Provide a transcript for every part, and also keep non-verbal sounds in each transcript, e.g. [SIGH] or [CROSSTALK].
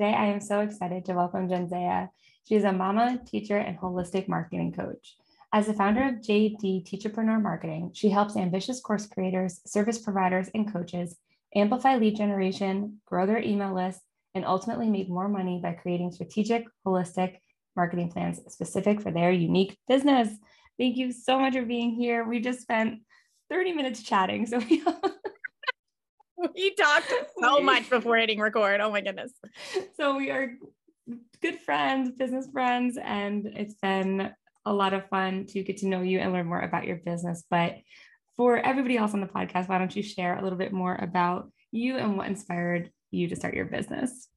Today, I am so excited to welcome Jenzaia. She is a mama, teacher, and holistic marketing coach. As the founder of JD Teacherpreneur Marketing, she helps ambitious course creators, service providers, and coaches amplify lead generation, grow their email list, and ultimately make more money by creating strategic, holistic marketing plans specific for their unique business. Thank you so much for being here. We just spent 30 minutes chatting. So [LAUGHS] we [LAUGHS] we talked so much before hitting record. Oh my goodness. So we are good friends, business friends, and it's been a lot of fun to get to know you and learn more about your business. But for everybody else on the podcast, why don't you share a little bit more about you and what inspired you to start your business?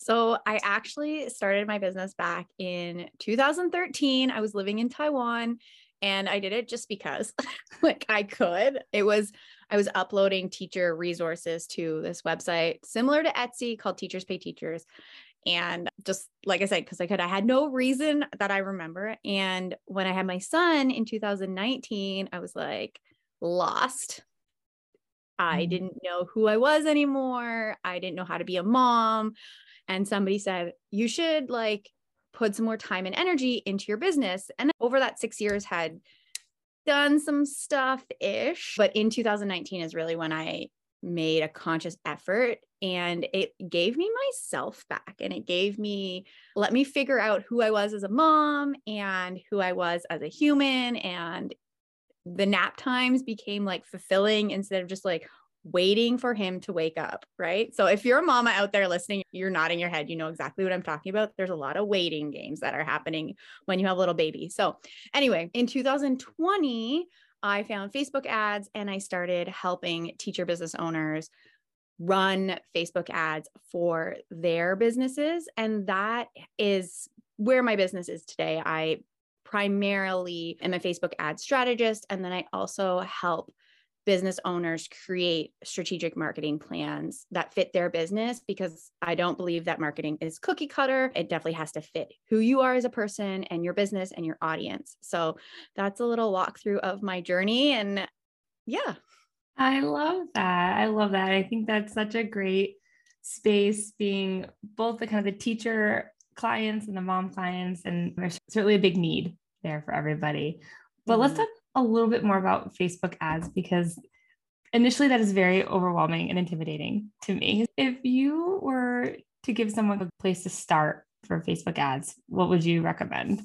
So, I actually started my business back in 2013. I was living in Taiwan and I did it just because [LAUGHS] like I could. It was I was uploading teacher resources to this website similar to Etsy called Teachers Pay Teachers. And just like I said, because I could, I had no reason that I remember. And when I had my son in 2019, I was like lost. I mm-hmm. didn't know who I was anymore. I didn't know how to be a mom. And somebody said, you should like put some more time and energy into your business. And over that six years had done some stuff ish. But in 2019 is really when I made a conscious effort and it gave me myself back and it gave me let me figure out who I was as a mom and who I was as a human and the nap times became like fulfilling instead of just like waiting for him to wake up, right? So if you're a mama out there listening, you're nodding your head, you know exactly what I'm talking about. There's a lot of waiting games that are happening when you have a little baby. So anyway, in 2020, I found Facebook ads and I started helping teacher business owners run Facebook ads for their businesses. And that is where my business is today. I primarily am a Facebook ad strategist, and then I also help business owners create strategic marketing plans that fit their business because I don't believe that marketing is cookie cutter. It definitely has to fit who you are as a person and your business and your audience. So that's a little walkthrough of my journey. And yeah. I love that. I love that. I think that's such a great space being both the kind of the teacher clients and the mom clients. And there's certainly a big need there for everybody. But mm-hmm. let's talk a little bit more about Facebook ads because initially that is very overwhelming and intimidating to me. If you were to give someone a place to start for Facebook ads, what would you recommend?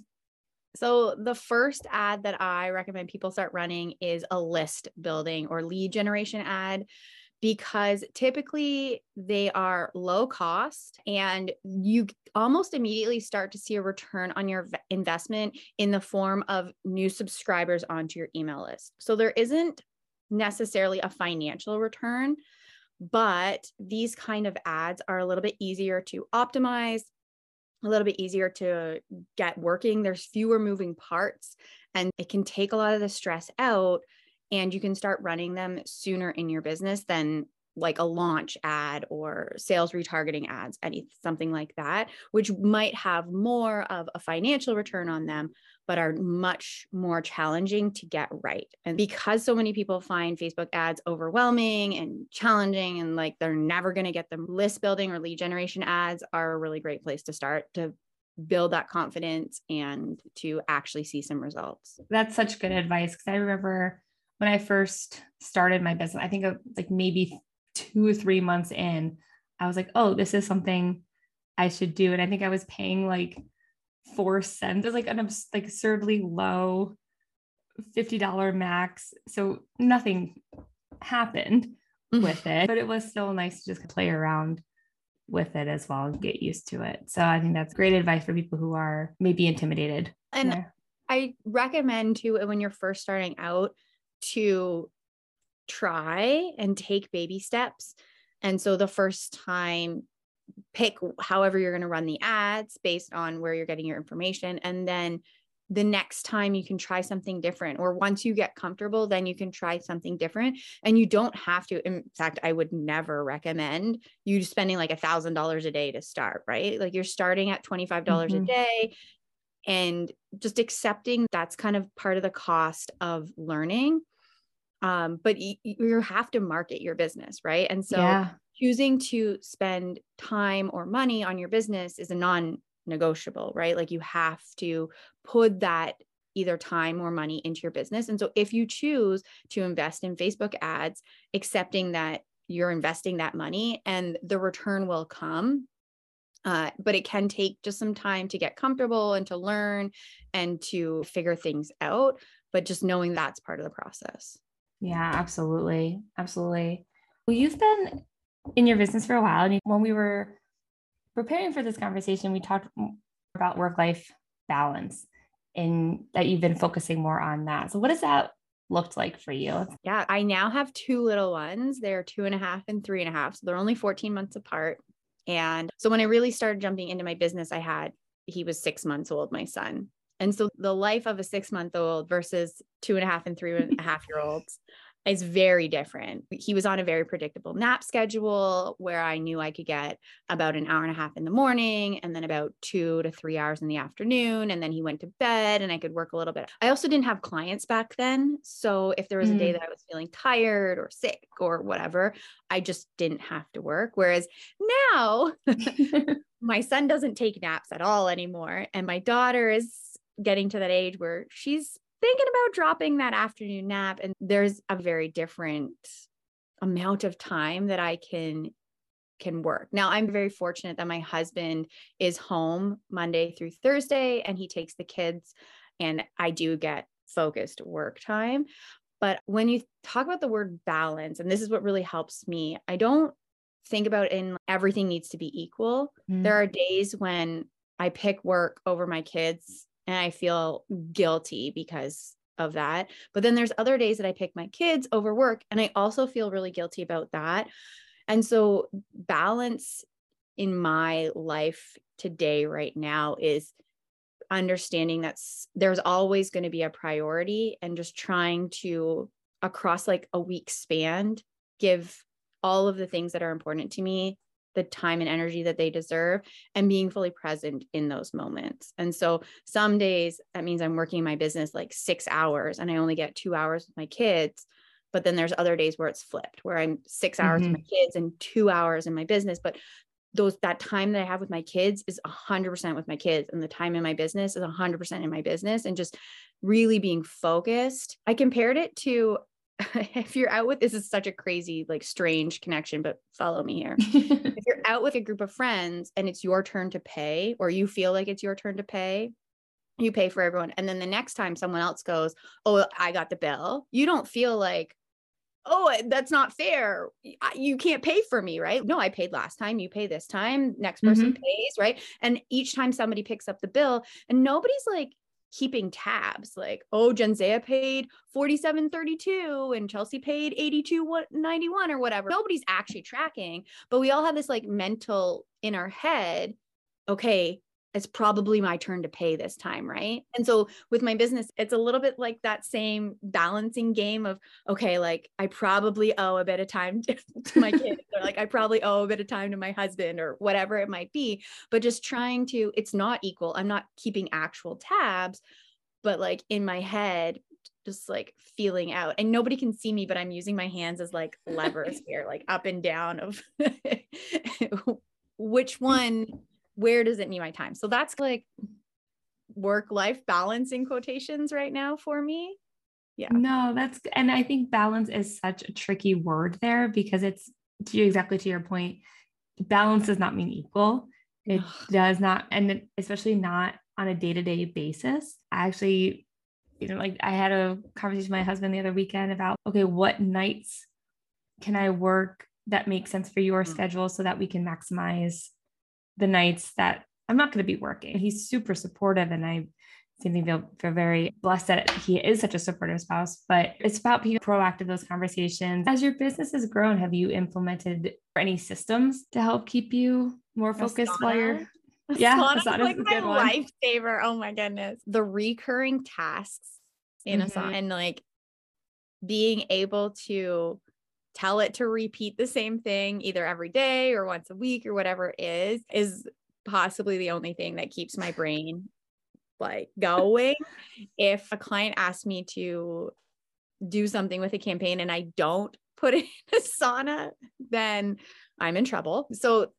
So, the first ad that I recommend people start running is a list building or lead generation ad because typically they are low cost and you almost immediately start to see a return on your investment in the form of new subscribers onto your email list. So there isn't necessarily a financial return, but these kind of ads are a little bit easier to optimize, a little bit easier to get working. There's fewer moving parts and it can take a lot of the stress out and you can start running them sooner in your business than like a launch ad or sales retargeting ads any something like that which might have more of a financial return on them but are much more challenging to get right. And because so many people find facebook ads overwhelming and challenging and like they're never going to get them list building or lead generation ads are a really great place to start to build that confidence and to actually see some results. That's such good advice because i remember when I first started my business, I think like maybe two or three months in, I was like, oh, this is something I should do. And I think I was paying like four cents. It was like an like absurdly low $50 max. So nothing happened mm. with it, but it was still nice to just play around with it as well and get used to it. So I think that's great advice for people who are maybe intimidated. And yeah. I recommend too when you're first starting out to try and take baby steps. And so the first time pick however you're going to run the ads based on where you're getting your information and then the next time you can try something different or once you get comfortable then you can try something different and you don't have to in fact i would never recommend you spending like a thousand dollars a day to start right like you're starting at $25 mm-hmm. a day and just accepting that's kind of part of the cost of learning um, but you, you have to market your business right and so yeah. choosing to spend time or money on your business is a non negotiable, right? Like you have to put that either time or money into your business. And so if you choose to invest in Facebook ads, accepting that you're investing that money and the return will come. Uh, but it can take just some time to get comfortable and to learn and to figure things out. But just knowing that's part of the process. Yeah, absolutely. Absolutely. Well, you've been in your business for a while. And when we were preparing for this conversation, we talked about work life balance and that you've been focusing more on that. So, what does that looked like for you? Yeah, I now have two little ones. They're two and a half and three and a half. So, they're only 14 months apart. And so, when I really started jumping into my business, I had, he was six months old, my son. And so, the life of a six month old versus two and a half and three and a [LAUGHS] half year olds is very different. He was on a very predictable nap schedule where I knew I could get about an hour and a half in the morning and then about two to three hours in the afternoon. And then he went to bed and I could work a little bit. I also didn't have clients back then. So if there was a day mm. that I was feeling tired or sick or whatever, I just didn't have to work. Whereas now, [LAUGHS] [LAUGHS] my son doesn't take naps at all anymore. And my daughter is getting to that age where she's thinking about dropping that afternoon nap and there's a very different amount of time that I can can work. Now I'm very fortunate that my husband is home Monday through Thursday and he takes the kids and I do get focused work time. But when you talk about the word balance and this is what really helps me, I don't think about in everything needs to be equal. Mm. There are days when I pick work over my kids and I feel guilty because of that. But then there's other days that I pick my kids over work and I also feel really guilty about that. And so balance in my life today right now is understanding that there's always going to be a priority and just trying to across like a week span give all of the things that are important to me the time and energy that they deserve and being fully present in those moments. And so some days that means I'm working my business like six hours and I only get two hours with my kids. But then there's other days where it's flipped, where I'm 6 hours mm-hmm. with my kids and two hours in my business. But those that time that I have with my kids is 100% with my kids and the time in my business is 100% in my business and just really being focused. I compared it to [LAUGHS] if you're out with this is such a crazy like strange connection but follow me here. [LAUGHS] If you're out with a group of friends and it's your turn to pay or you feel like it's your turn to pay you pay for everyone. And then the next time someone else goes oh i got the bill you don't feel like oh that's not fair. You can't pay for me right? No i paid last time. You pay this time. Next person mm-hmm. pays right? And each time somebody picks up the bill and nobody's like keeping tabs like oh Jenzaia paid 47.32 and Chelsey paid 82.91 or whatever. Nobody's actually tracking but we all have this like mental in our head okay it's probably my turn to pay this time, right? And so with my business, it's a little bit like that same balancing game of, okay, like I probably owe a bit of time to, [LAUGHS] to my kids, or like I probably owe a bit of time to my husband, or whatever it might be. But just trying to, it's not equal. I'm not keeping actual tabs, but like in my head, just like feeling out and nobody can see me but i'm using my hands as like levers [LAUGHS] here like up and down of [LAUGHS] which one where does it need my time? So that's like work life balance in quotations right now for me. Yeah. No, that's and I think balance is such a tricky word there because it's to exactly to your point. Balance does not mean equal. It does not, and especially not on a day-to-day basis. I actually, you know, like I had a conversation with my husband the other weekend about okay, what nights can I work that makes sense for your mm-hmm. schedule so that we can maximize the nights that I'm not going to be working. He's super supportive and I Cindy feel, feel very blessed that he is such a supportive spouse, but it's about being proactive those conversations. As your business has grown, have you implemented any systems to help keep you more focused Asana. while you're [LAUGHS] yeah, Asana's Asana's like my lifesaver. Oh my goodness. The recurring tasks in mm-hmm. Asana and like being able to tell it to repeat the same thing either every day or once a week or whatever it is, is possibly the only thing that keeps my brain like going. [LAUGHS] if a client asks me to do something with a campaign and I don't put it in Asana then I'm in trouble. So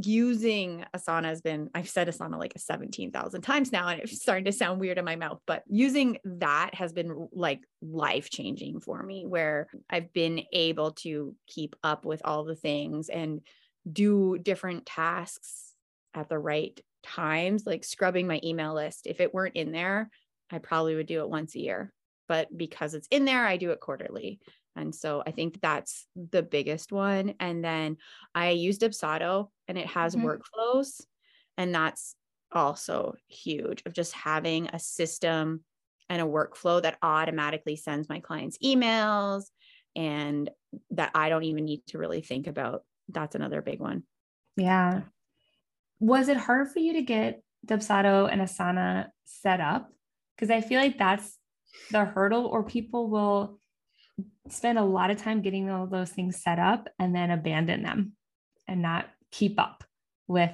using Asana has been, I've said Asana like 17,000 times now, and it's starting to sound weird in my mouth, but using that has been like life changing for me, where I've been able to keep up with all the things and do different tasks at the right times, like scrubbing my email list. If it weren't in there, I probably would do it once a year. But because it's in there, I do it quarterly. And so I think that's the biggest one. And then I used Dubsado and it has mm-hmm. workflows. And that's also huge of just having a system and a workflow that automatically sends my clients emails and that I don't even need to really think about. That's another big one. Yeah. Was it hard for you to get Dubsado and Asana set up? Because I feel like that's the hurdle, or people will spend a lot of time getting all those things set up and then abandon them and not keep up with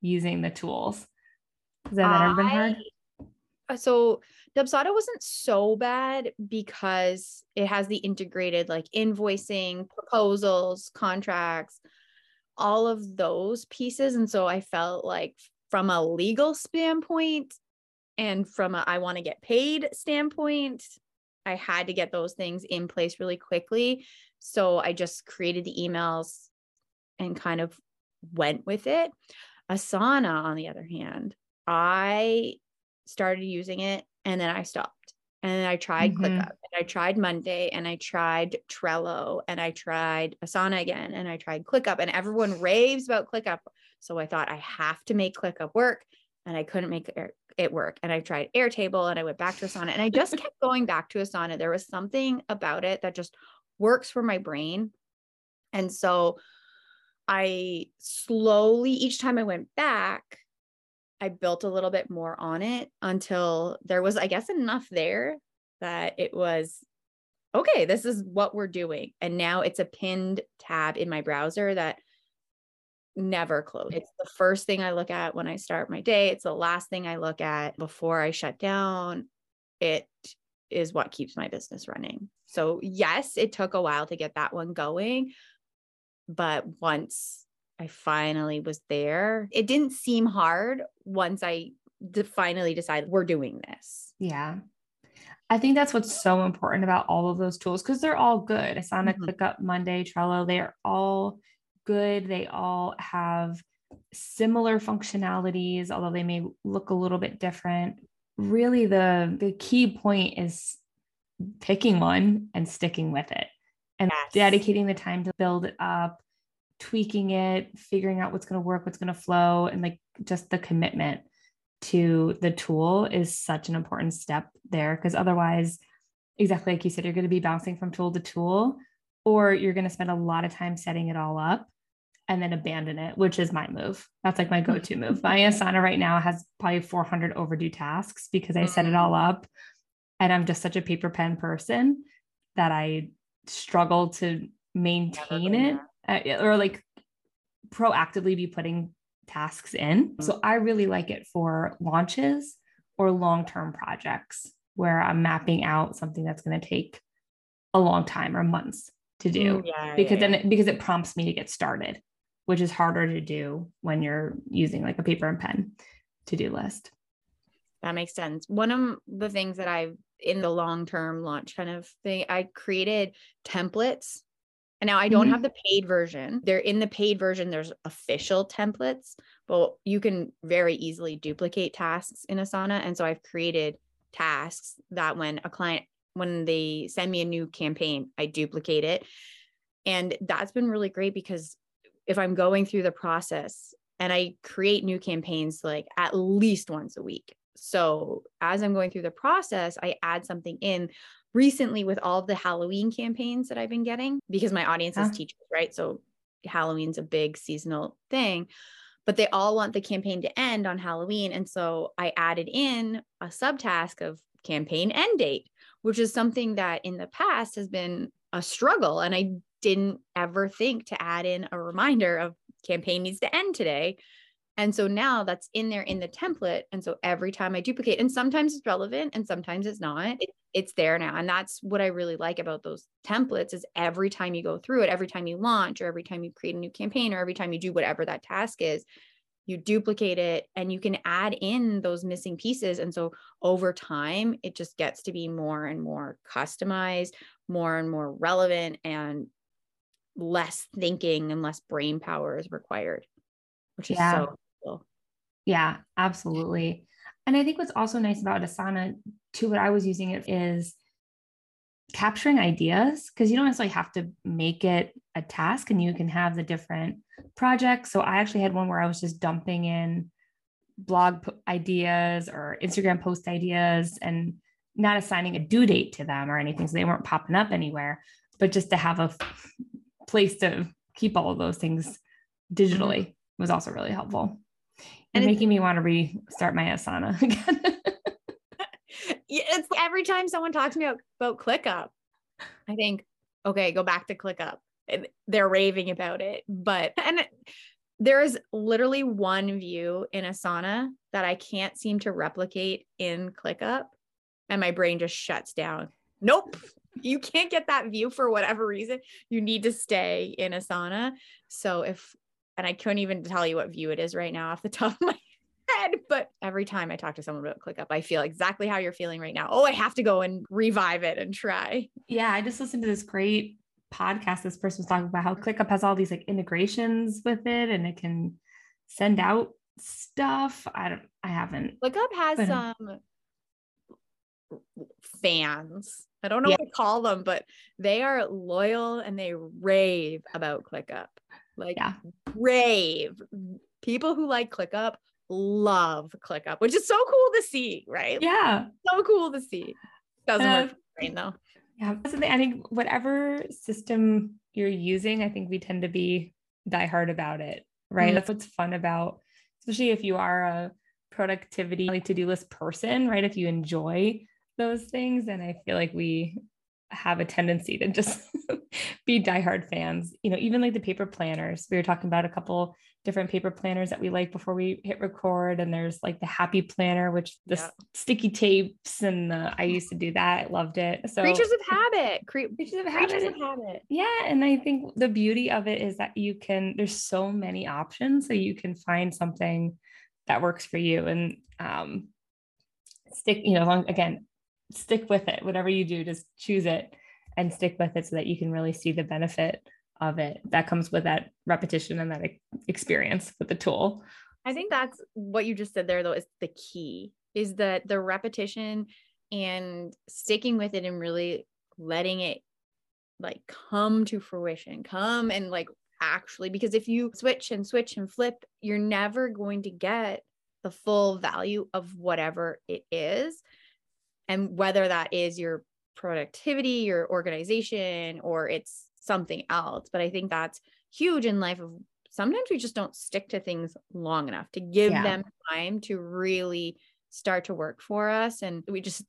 using the tools. Has that ever been hard? Uh, so Dubsado wasn't so bad because it has the integrated like invoicing, proposals, contracts, all of those pieces. And so I felt like from a legal standpoint and from a I want to get paid standpoint, I had to get those things in place really quickly. So I just created the emails and kind of went with it. Asana, on the other hand, I started using it and then I stopped. And I tried mm-hmm. ClickUp and I tried Monday and I tried Trello and I tried Asana again and I tried ClickUp and everyone raves about ClickUp. So I thought I have to make ClickUp work and I couldn't make it work. And I tried Airtable and I went back to Asana and I just kept [LAUGHS] going back to Asana. There was something about it that just works for my brain. And so I slowly, each time I went back, I built a little bit more on it until there was, I guess, enough there that it was okay, this is what we're doing. And now it's a pinned tab in my browser that never close. It's the first thing I look at when I start my day. It's the last thing I look at before I shut down. It is what keeps my business running. So, yes, it took a while to get that one going. But once I finally was there, it didn't seem hard once I finally decided we're doing this. Yeah. I think that's what's so important about all of those tools because they're all good. Asana, mm-hmm. ClickUp, Monday, Trello, they're all good. They all have similar functionalities, although they may look a little bit different. Really, the, the key point is picking one and sticking with it and yes. dedicating the time to build it up, tweaking it, figuring out what's going to work, what's going to flow, and like just the commitment to the tool is such an important step there because otherwise, exactly like you said, you're going to be bouncing from tool to tool, or you're going to spend a lot of time setting it all up and then abandon it, which is my move. That's like my go to [LAUGHS] move. My Asana right now has probably 400 overdue tasks because I set it all mm. up. And I'm just such a paper pen person that I struggle to maintain it uh, or like proactively be putting tasks in. So mm. I really like it for launches or long term projects where I'm mapping out something that's going to take a long time or months to do mm, yeah, because yeah, then it, because it prompts me to get started which is harder to do when you're using like a paper and pen to-do list. That makes sense. One of the things that I've in the long-term launch kind of thing, I created templates. And now I don't mm-hmm. have the paid version. They're in the paid version, there's official templates, but you can very easily duplicate tasks in Asana. And so I've created tasks that when a client, when they send me a new campaign, I duplicate it. And that's been really great because if I'm going through the process and I create new campaigns like at least once a week. so as I'm going through the process, I add something in recently with all the Halloween campaigns that I've been getting because my audience is teachers, right? So Halloween's a big seasonal thing, but they all want the campaign to end on Halloween. And so I added in a subtask of campaign end date, which is something that in the past has been a struggle. And I didn't ever think to add in a reminder of campaign needs to end today and so now that's in there in the template. And so every time I duplicate, and sometimes it's relevant and sometimes it's not, it, it's there now. And that's what I really like about those templates is every time you go through it, every time you launch or every time you create a new campaign or every time you do whatever that task is, you duplicate it and you can add in those missing pieces. And so over time, it just gets to be more and more customized, more and more relevant, and less thinking and less brain power is required, which is yeah. so yeah, absolutely. And I think what's also nice about Asana, too, what I was using it is capturing ideas because you don't necessarily have to make it a task and you can have the different projects. So I actually had one where I was just dumping in blog ideas or Instagram post ideas and not assigning a due date to them or anything. So they weren't popping up anywhere, but just to have a place to keep all of those things digitally mm-hmm. was also really helpful and it's making me want to restart my Asana [LAUGHS] again. it's every time someone talks to me about, about ClickUp, I think, okay, go back to ClickUp. And they're raving about it, but and there's literally one view in Asana that I can't seem to replicate in ClickUp, and my brain just shuts down. Nope, you can't get that view for whatever reason. You need to stay in Asana. So if and I couldn't even tell you what view it is right now off the [LAUGHS] top of my head. But every time I talk to someone about ClickUp, I feel exactly how you're feeling right now. Oh, I have to go and revive it and try. Yeah, I just listened to this great podcast. This person was talking about how ClickUp has all these like integrations with it, and it can send out stuff. I don't. I haven't. ClickUp has some fans. I don't know yeah. what to call them, but they are loyal and they rave about ClickUp like yeah. rave. People who like ClickUp love ClickUp, which is so cool to see, right? Yeah. So cool to see. Doesn't uh, work brain though. Yeah. I think whatever system you're using, I think we tend to be diehard about it, right? Mm-hmm. That's what's fun about, especially if you are a productivity like to-do list person, right? If you enjoy those things, And I feel like we have a tendency to just [LAUGHS] be diehard fans. You know, even like the paper planners. We were talking about a couple different paper planners that we like before we hit record. And there's like the happy planner, which the yeah. sticky tapes and the, I used to do that. I loved it. So creatures of habit. Cre- creatures of habit. Creatures of habit. Yeah. And I think the beauty of it is that you can, there's so many options. So you can find something that works for you. And um stick, you know, long, again, stick with it. Whatever you do, just choose it and stick with it so that you can really see the benefit of it that comes with that repetition and that experience with the tool. I think that's what you just said there though is the key is that the repetition and sticking with it and really letting it like come to fruition, come and like actually because if you switch and switch and flip, you're never going to get the full value of whatever it is and whether that is your productivity your organization or it's something else. But i think that's huge in life of sometimes we just don't stick to things long enough to give yeah. them time to really start to work for us. And we just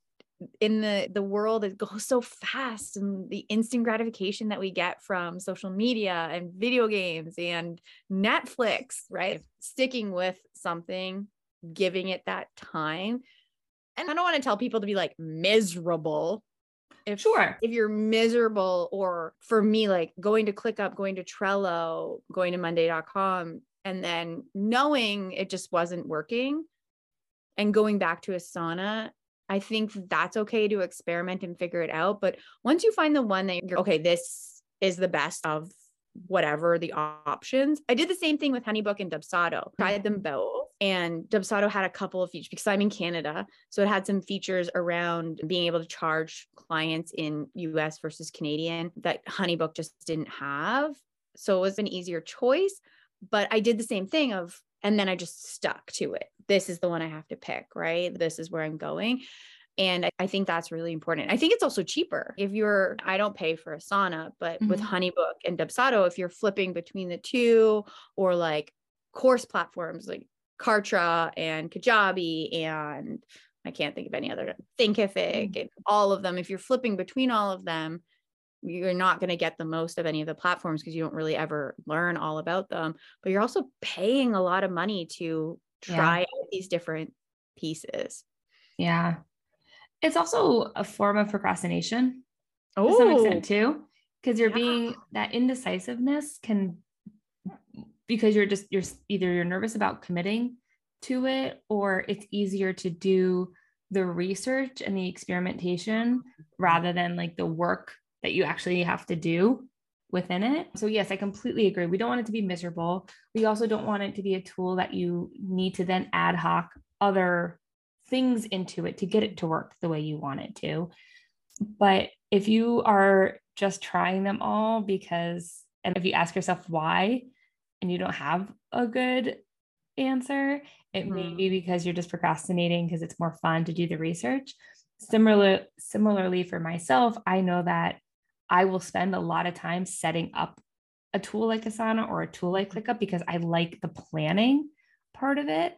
in the the world it [LAUGHS] goes so fast and the instant gratification that we get from social media and video games and netflix right? Sticking with something giving it that time and I don't want to tell people to be like miserable. If sure, if you're miserable, or for me, like going to ClickUp, going to Trello, going to Monday.com, and then knowing it just wasn't working and going back to Asana, I think that's okay to experiment and figure it out. But once you find the one that you're okay, this is the best of whatever the options. I did the same thing with Honeybook and Dubsado. Tried them both. And Dubsado had a couple of features because I'm in Canada. So it had some features around being able to charge clients in US versus Canadian that Honeybook just didn't have. So it was an easier choice. But I did the same thing of And then I just stuck to it. This is the one I have to pick, right? This is where I'm going. And I think that's really important. I think it's also cheaper. If you're, I don't pay for Asana, but mm-hmm. with Honeybook and Dubsado, if you're flipping between the two or like course platforms like Kartra and Kajabi and I can't think of any other Thinkific mm. and all of them. If you're flipping between all of them, you're not going to get the most of any of the platforms because you don't really ever learn all about them. But you're also paying a lot of money to try yeah. out these different pieces. Yeah. It's also a form of procrastination oh. to some extent too. Because you're yeah. being that indecisiveness can because you're just you're either you're nervous about committing to it or it's easier to do the research and the experimentation mm-hmm. rather than like the work that you actually have to do within it. So, yes, I completely agree. We don't want it to be miserable. We also don't want it to be a tool that you need to then ad hoc other things into it to get it to work the way you want it to. But if you are just trying them all because, and if you ask yourself why, and you don't have a good answer, it mm-hmm. may be because you're just procrastinating because it's more fun to do the research. Similar, similarly for myself, I know that I will spend a lot of time setting up a tool like Asana or a tool like ClickUp because I like the planning part of it.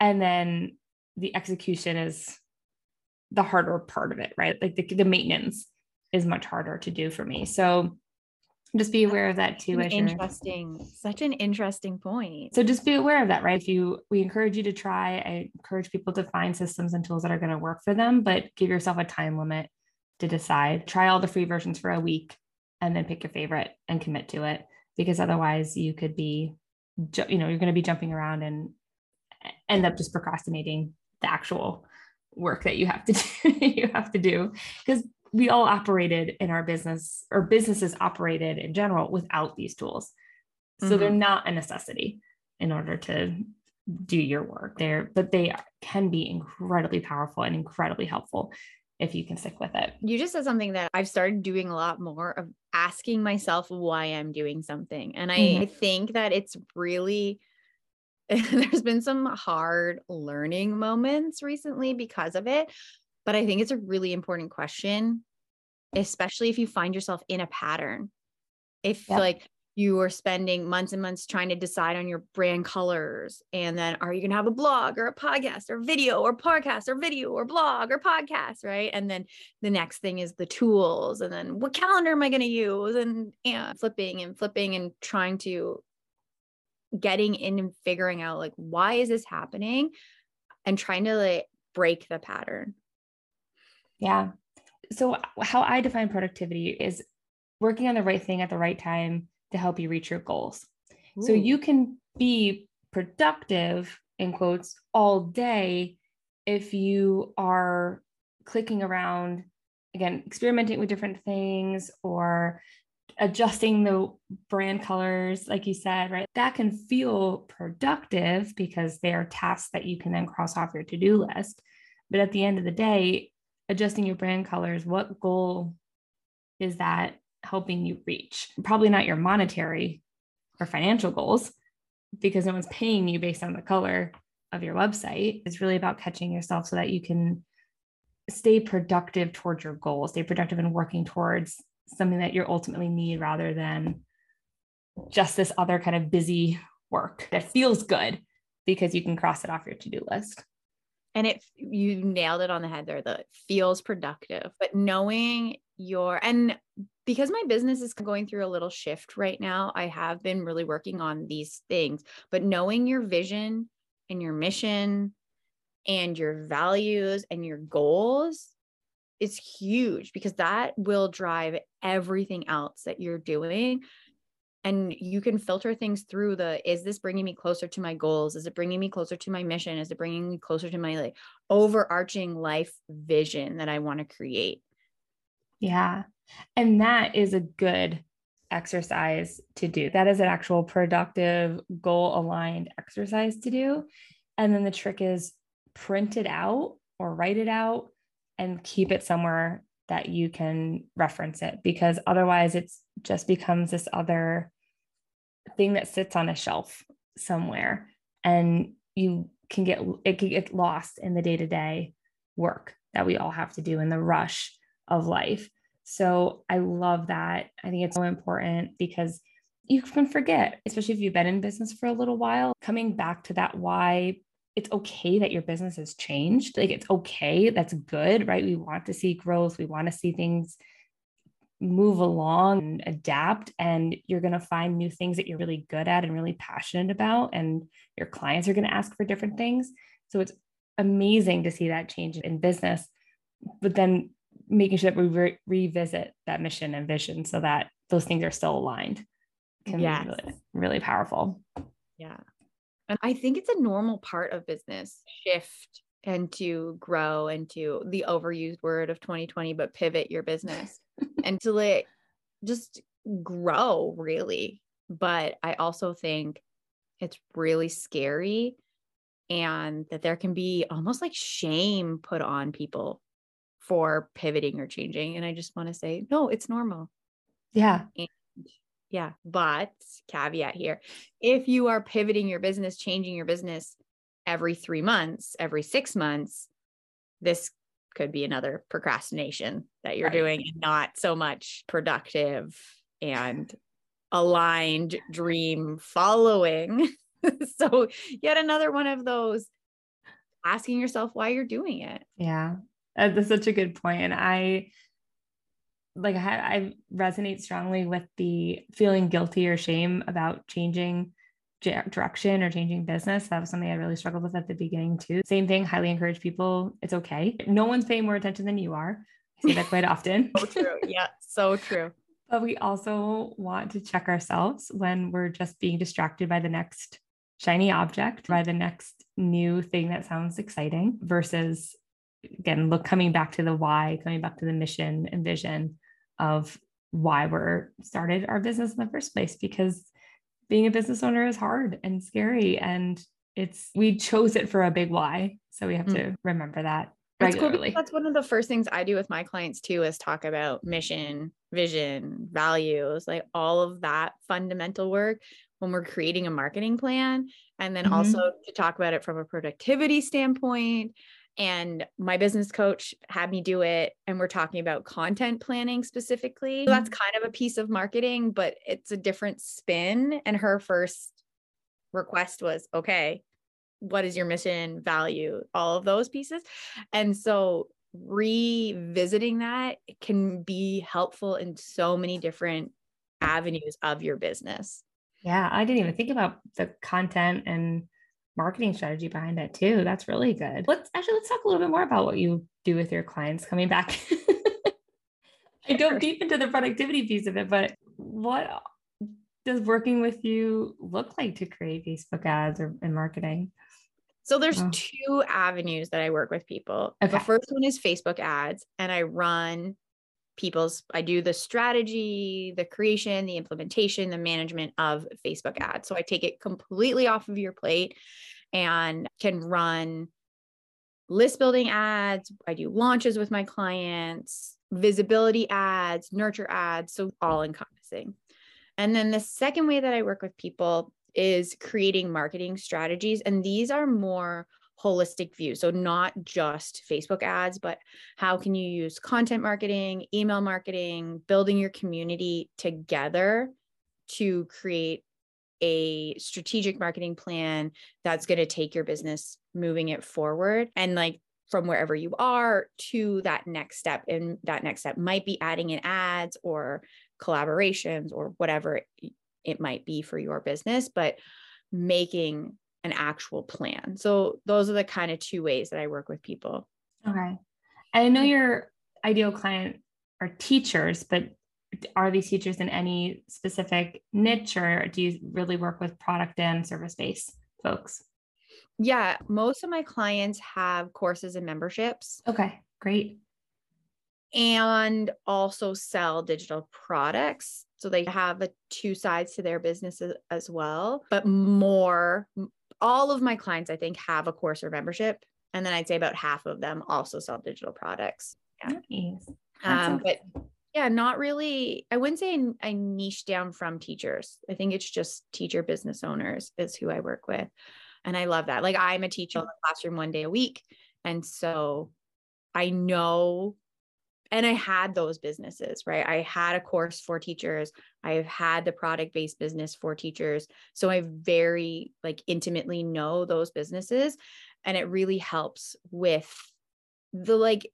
And then the execution is the harder part of it, right? Like the, the maintenance is much harder to do for me. So just be aware of that too. interesting, such an interesting point. So just be aware of that, right? If you, we encourage you to try, I encourage people to find systems and tools that are going to work for them, but give yourself a time limit to decide. Try all the free versions for a week and then pick your favorite and commit to it because otherwise you could be, you know, you're going to be jumping around and end up just procrastinating the actual work that you have to [LAUGHS] do, you have to do because we all operated in our business or businesses operated in general without these tools. So mm-hmm. they're not a necessity in order to do your work there, but they can be incredibly powerful and incredibly helpful if you can stick with it. You just said something that I've started doing a lot more of asking myself why I'm doing something. And I, mm-hmm. I think that it's really, [LAUGHS] there's been some hard learning moments recently because of it. But I think it's a really important question, especially if you find yourself in a pattern. If yep. like you are spending months and months trying to decide on your brand colors, and then are you going to have a blog or a podcast or video or podcast or video or blog or podcast, right? And then the next thing is the tools, and then what calendar am I going to use? And, and flipping and flipping and trying to getting in and figuring out like why is this happening and trying to like break the pattern yeah. So, how I define productivity is working on the right thing at the right time to help you reach your goals. Ooh. So, you can be productive, in quotes, all day if you are clicking around, again, experimenting with different things or adjusting the brand colors, like you said, right? That can feel productive because they are tasks that you can then cross off your to do list. But at the end of the day, adjusting your brand colors, what goal is that helping you reach? Probably not your monetary or financial goals because no one's paying you based on the color of your website. It's really about catching yourself so that you can stay productive towards your goal, stay productive and working towards something that you ultimately need rather than just this other kind of busy work that feels good because you can cross it off your to-do list and it you nailed it on the head there that feels productive but knowing your and because my business is going through a little shift right now i have been really working on these things but knowing your vision and your mission and your values and your goals is huge because that will drive everything else that you're doing and you can filter things through the is this bringing me closer to my goals? Is it bringing me closer to my mission? Is it bringing me closer to my like overarching life vision that i want to create? Yeah and that is a good exercise to do. That is an actual productive goal aligned exercise to do and then the trick is print it out or write it out and keep it somewhere that you can reference it because otherwise it's just becomes this other thing that sits on a shelf somewhere and you can get it can get lost in the day-to-day work that we all have to do in the rush of life. So I love that. I think it's so important because you can forget, especially if you've been in business for a little while, coming back to that why it's okay that your business has changed. Like it's okay. That's good, right? We want to see growth. We want to see things move along and adapt and you're going to find new things that you're really good at and really passionate about and your clients are going to ask for different things so it's amazing to see that change in business but then making sure that we re- revisit that mission and vision so that those things are still aligned can yes. be really, really powerful yeah and i think it's a normal part of business shift and to grow and to the overused word of 2020 but pivot your business [LAUGHS] and to let just grow really. But I also think it's really scary and that there can be almost like shame put on people for pivoting or changing. And I just want to say, no, it's normal. Yeah. And yeah. But caveat here if you are pivoting your business, changing your business every three months, every six months, this could be another procrastination that you're right. doing and not so much productive and aligned dream following. [LAUGHS] so, yet another one of those asking yourself why you're doing it. Yeah, that's such a good point. And I, like, I, I resonate strongly with the feeling guilty or shame about changing direction or changing business. That was something I really struggled with at the beginning too. Same thing, highly encourage people. It's okay. No one's paying more attention than you are. I say that quite often. so true. Yeah, so true. [LAUGHS] But we also want to check ourselves when we're just being distracted by the next shiny object, by the next new thing that sounds exciting versus again, look coming back to the why, coming back to the mission and vision of why we're started our business in the first place because being a business owner is hard and scary and it's we chose it for a big why so we have mm. to remember that that's. Cool that's one of the first things I do with my clients too is talk about mission, vision, values, like all of that fundamental work when we're creating a marketing plan. And then mm-hmm. also to talk about it from a productivity standpoint and my business coach had me do it and we're talking about content planning specifically. So that's mm-hmm. kind of a piece of marketing but it's a different spin and her first request was okay what is your mission value? All of those pieces. And so revisiting that can be helpful in so many different avenues of your business. Yeah i didn't even think about the content and marketing strategy behind it too. That's really good. Let's actually let's talk a little bit more about what you do with your clients coming back. [LAUGHS] I go deep into the productivity piece of it, but what does working with you look like to create Facebook ads or in marketing? So there's oh. two avenues that I work with people. Okay. The first one is Facebook ads, and I run people's I do the strategy, the creation, the implementation, the management of Facebook ads. So I take it completely off of your plate and can run list building ads. I do launches with my clients, visibility ads, nurture ads, so all encompassing. And then the second way that I work with people is creating marketing strategies and these are more holistic view. So, not just Facebook ads, but how can you use content marketing, email marketing, building your community together to create a strategic marketing plan that's going to take your business moving it forward and like from wherever you are to that next step and that next step might be adding in ads or collaborations or whatever it might be for your business but making an actual plan. So those are the kind of two ways that I work with people. Okay. I know your ideal client are teachers, but are these teachers in any specific niche or do you really work with product and service based folks? Yeah, most of my clients have courses and memberships. Okay, great. And also sell digital products. So they have a two sides to their business as well, but more all of my clients, I think, have a course or membership. And then I'd say about half of them also sell digital products. Yeah. Nice. Um, but yeah, not really. I wouldn't say I niche down from teachers. I think it's just teacher business owners is who I work with. And I love that. Like I'm a teacher in the classroom one day a week. And so I know and I had those businesses, right? I had a course for teachers. I've had the product based business for teachers. So I very like intimately know those businesses and it really helps with the like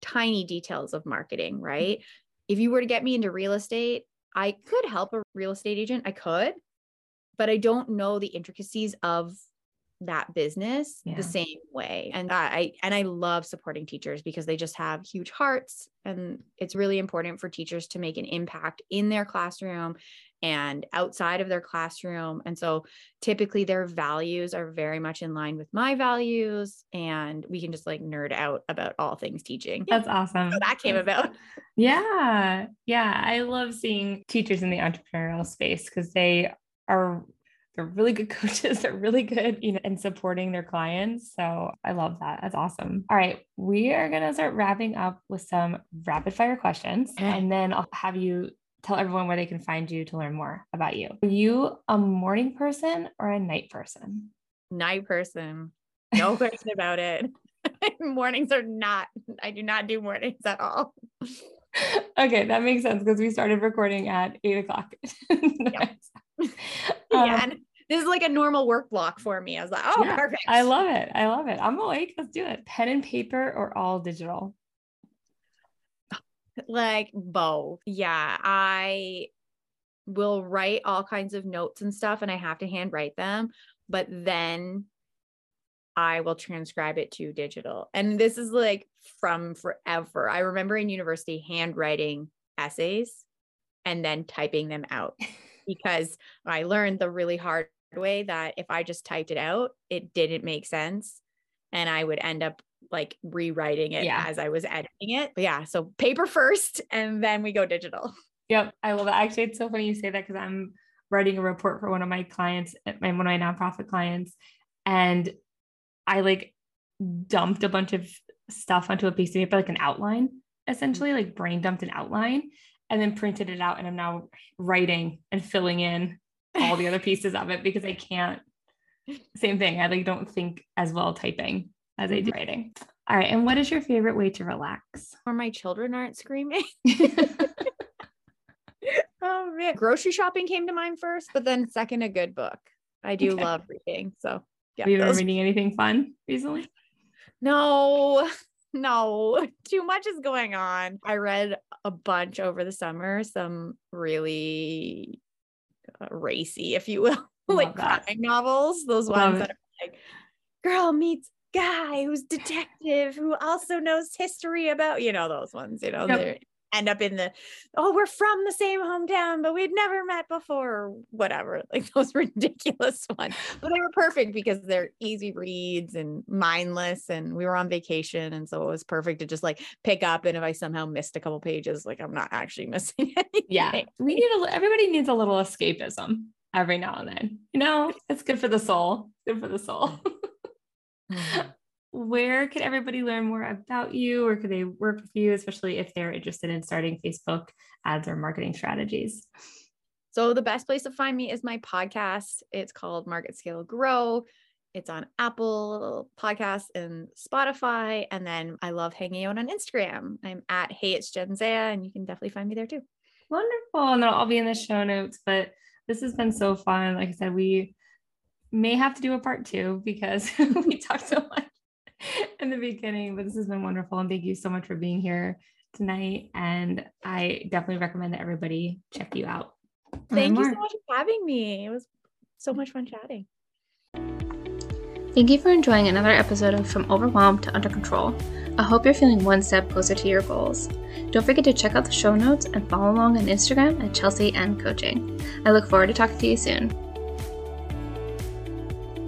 tiny details of marketing, mm-hmm. right? If you were to get me into real estate, I could help a real estate agent. I could, but I don't know the intricacies of that business yeah. the same way and i and i love supporting teachers because they just have huge hearts and it's really important for teachers to make an impact in their classroom and outside of their classroom and so typically their values are very much in line with my values and we can just like nerd out about all things teaching. That's awesome. So that came about. yeah yeah i love seeing teachers in the entrepreneurial space because they are they're really good [LAUGHS] coaches. They're really good, you know, in supporting their clients. So I love that. That's awesome. All right. We are going to start wrapping up with some rapid fire questions. And then I'll have you tell everyone where they can find you to learn more about you. Are you a morning person or a night person? Night person. No [LAUGHS] question about it. [LAUGHS] mornings are not, I do not do mornings at all. okay, that makes sense because we started recording at eight o'clock. [LAUGHS] yeah, um, and this is like a normal work block for me. I was like, oh, yeah, perfect. I love it. I love it. I'm awake. Let's do it. Pen and paper or all digital? Like both. Yeah. I will write all kinds of notes and stuff, and I have to handwrite them. But then I will transcribe it to digital. And this is like from forever. I remember in university handwriting essays and then typing them out [LAUGHS] because I learned the really hard way that if I just typed it out, it didn't make sense. And I would end up like rewriting it yeah. as I was editing it. But yeah. So paper first [LAUGHS] and then we go digital. [LAUGHS] Yep. I love it. Actually, it's so funny you say that because I'm writing a report for one of my clients, eh, my one of my nonprofit clients. And I like dumped a bunch of stuff onto a piece of paper, like an outline, essentially, like brain dumped an outline and then printed it out and I'm now writing and filling in all the other [LAUGHS] pieces of it because I can't same thing. I like don't think as well typing as I do mm-hmm. writing. All right. And what is your favorite way to relax? Where my children aren't screaming. [LAUGHS] [LAUGHS] oh man. Grocery shopping came to mind first, but then second, a good book. I do okay. love reading. So yeah. Have you been reading anything fun recently? No, no, [LAUGHS] too much is going on. I read a bunch over the summer, some really uh, racy, if you will, [LAUGHS] like crime novels. Those Love ones it. that are like, girl meets guy who's detective who also knows history about, you know, those ones, you know, yep end up in the oh we're from the same hometown but we'd never met before or whatever [LAUGHS] like those [LAUGHS] ridiculous ones. But they were perfect because they're easy reads and mindless and we were on vacation and so it was perfect to just like pick up and if i somehow missed a couple pages like i'm not actually [LAUGHS] missing anything. Yeah we need a everybody needs a little escapism every now and then you know? It's good for the soul. Good for the soul. Mm-hmm where could everybody learn more about you or could they work with you, especially if they're interested in starting Facebook ads or marketing strategies? So, the best place to find me is my podcast. It's called Market Scale Grow. It's on Apple Podcasts and Spotify. And then I love hanging out on Instagram. I'm at Hey It's Jenzaia, and you can definitely find me there too. Wonderful. And that'll all be in the show notes. But this has been so fun. Like I said, we may have to do a part two because [LAUGHS] we talked so much [LAUGHS] in the beginning, but this has been wonderful. And thank you so much for being here tonight. And I definitely recommend that everybody check you out. Thank you so much for having me. It was so much fun chatting. Thank you for enjoying another episode of From Overwhelmed to Under Control. I hope you're feeling one step closer to your goals. Don't forget to check out the show notes and follow along on Instagram at Chelsey and Coaching. I look forward to talking to you soon.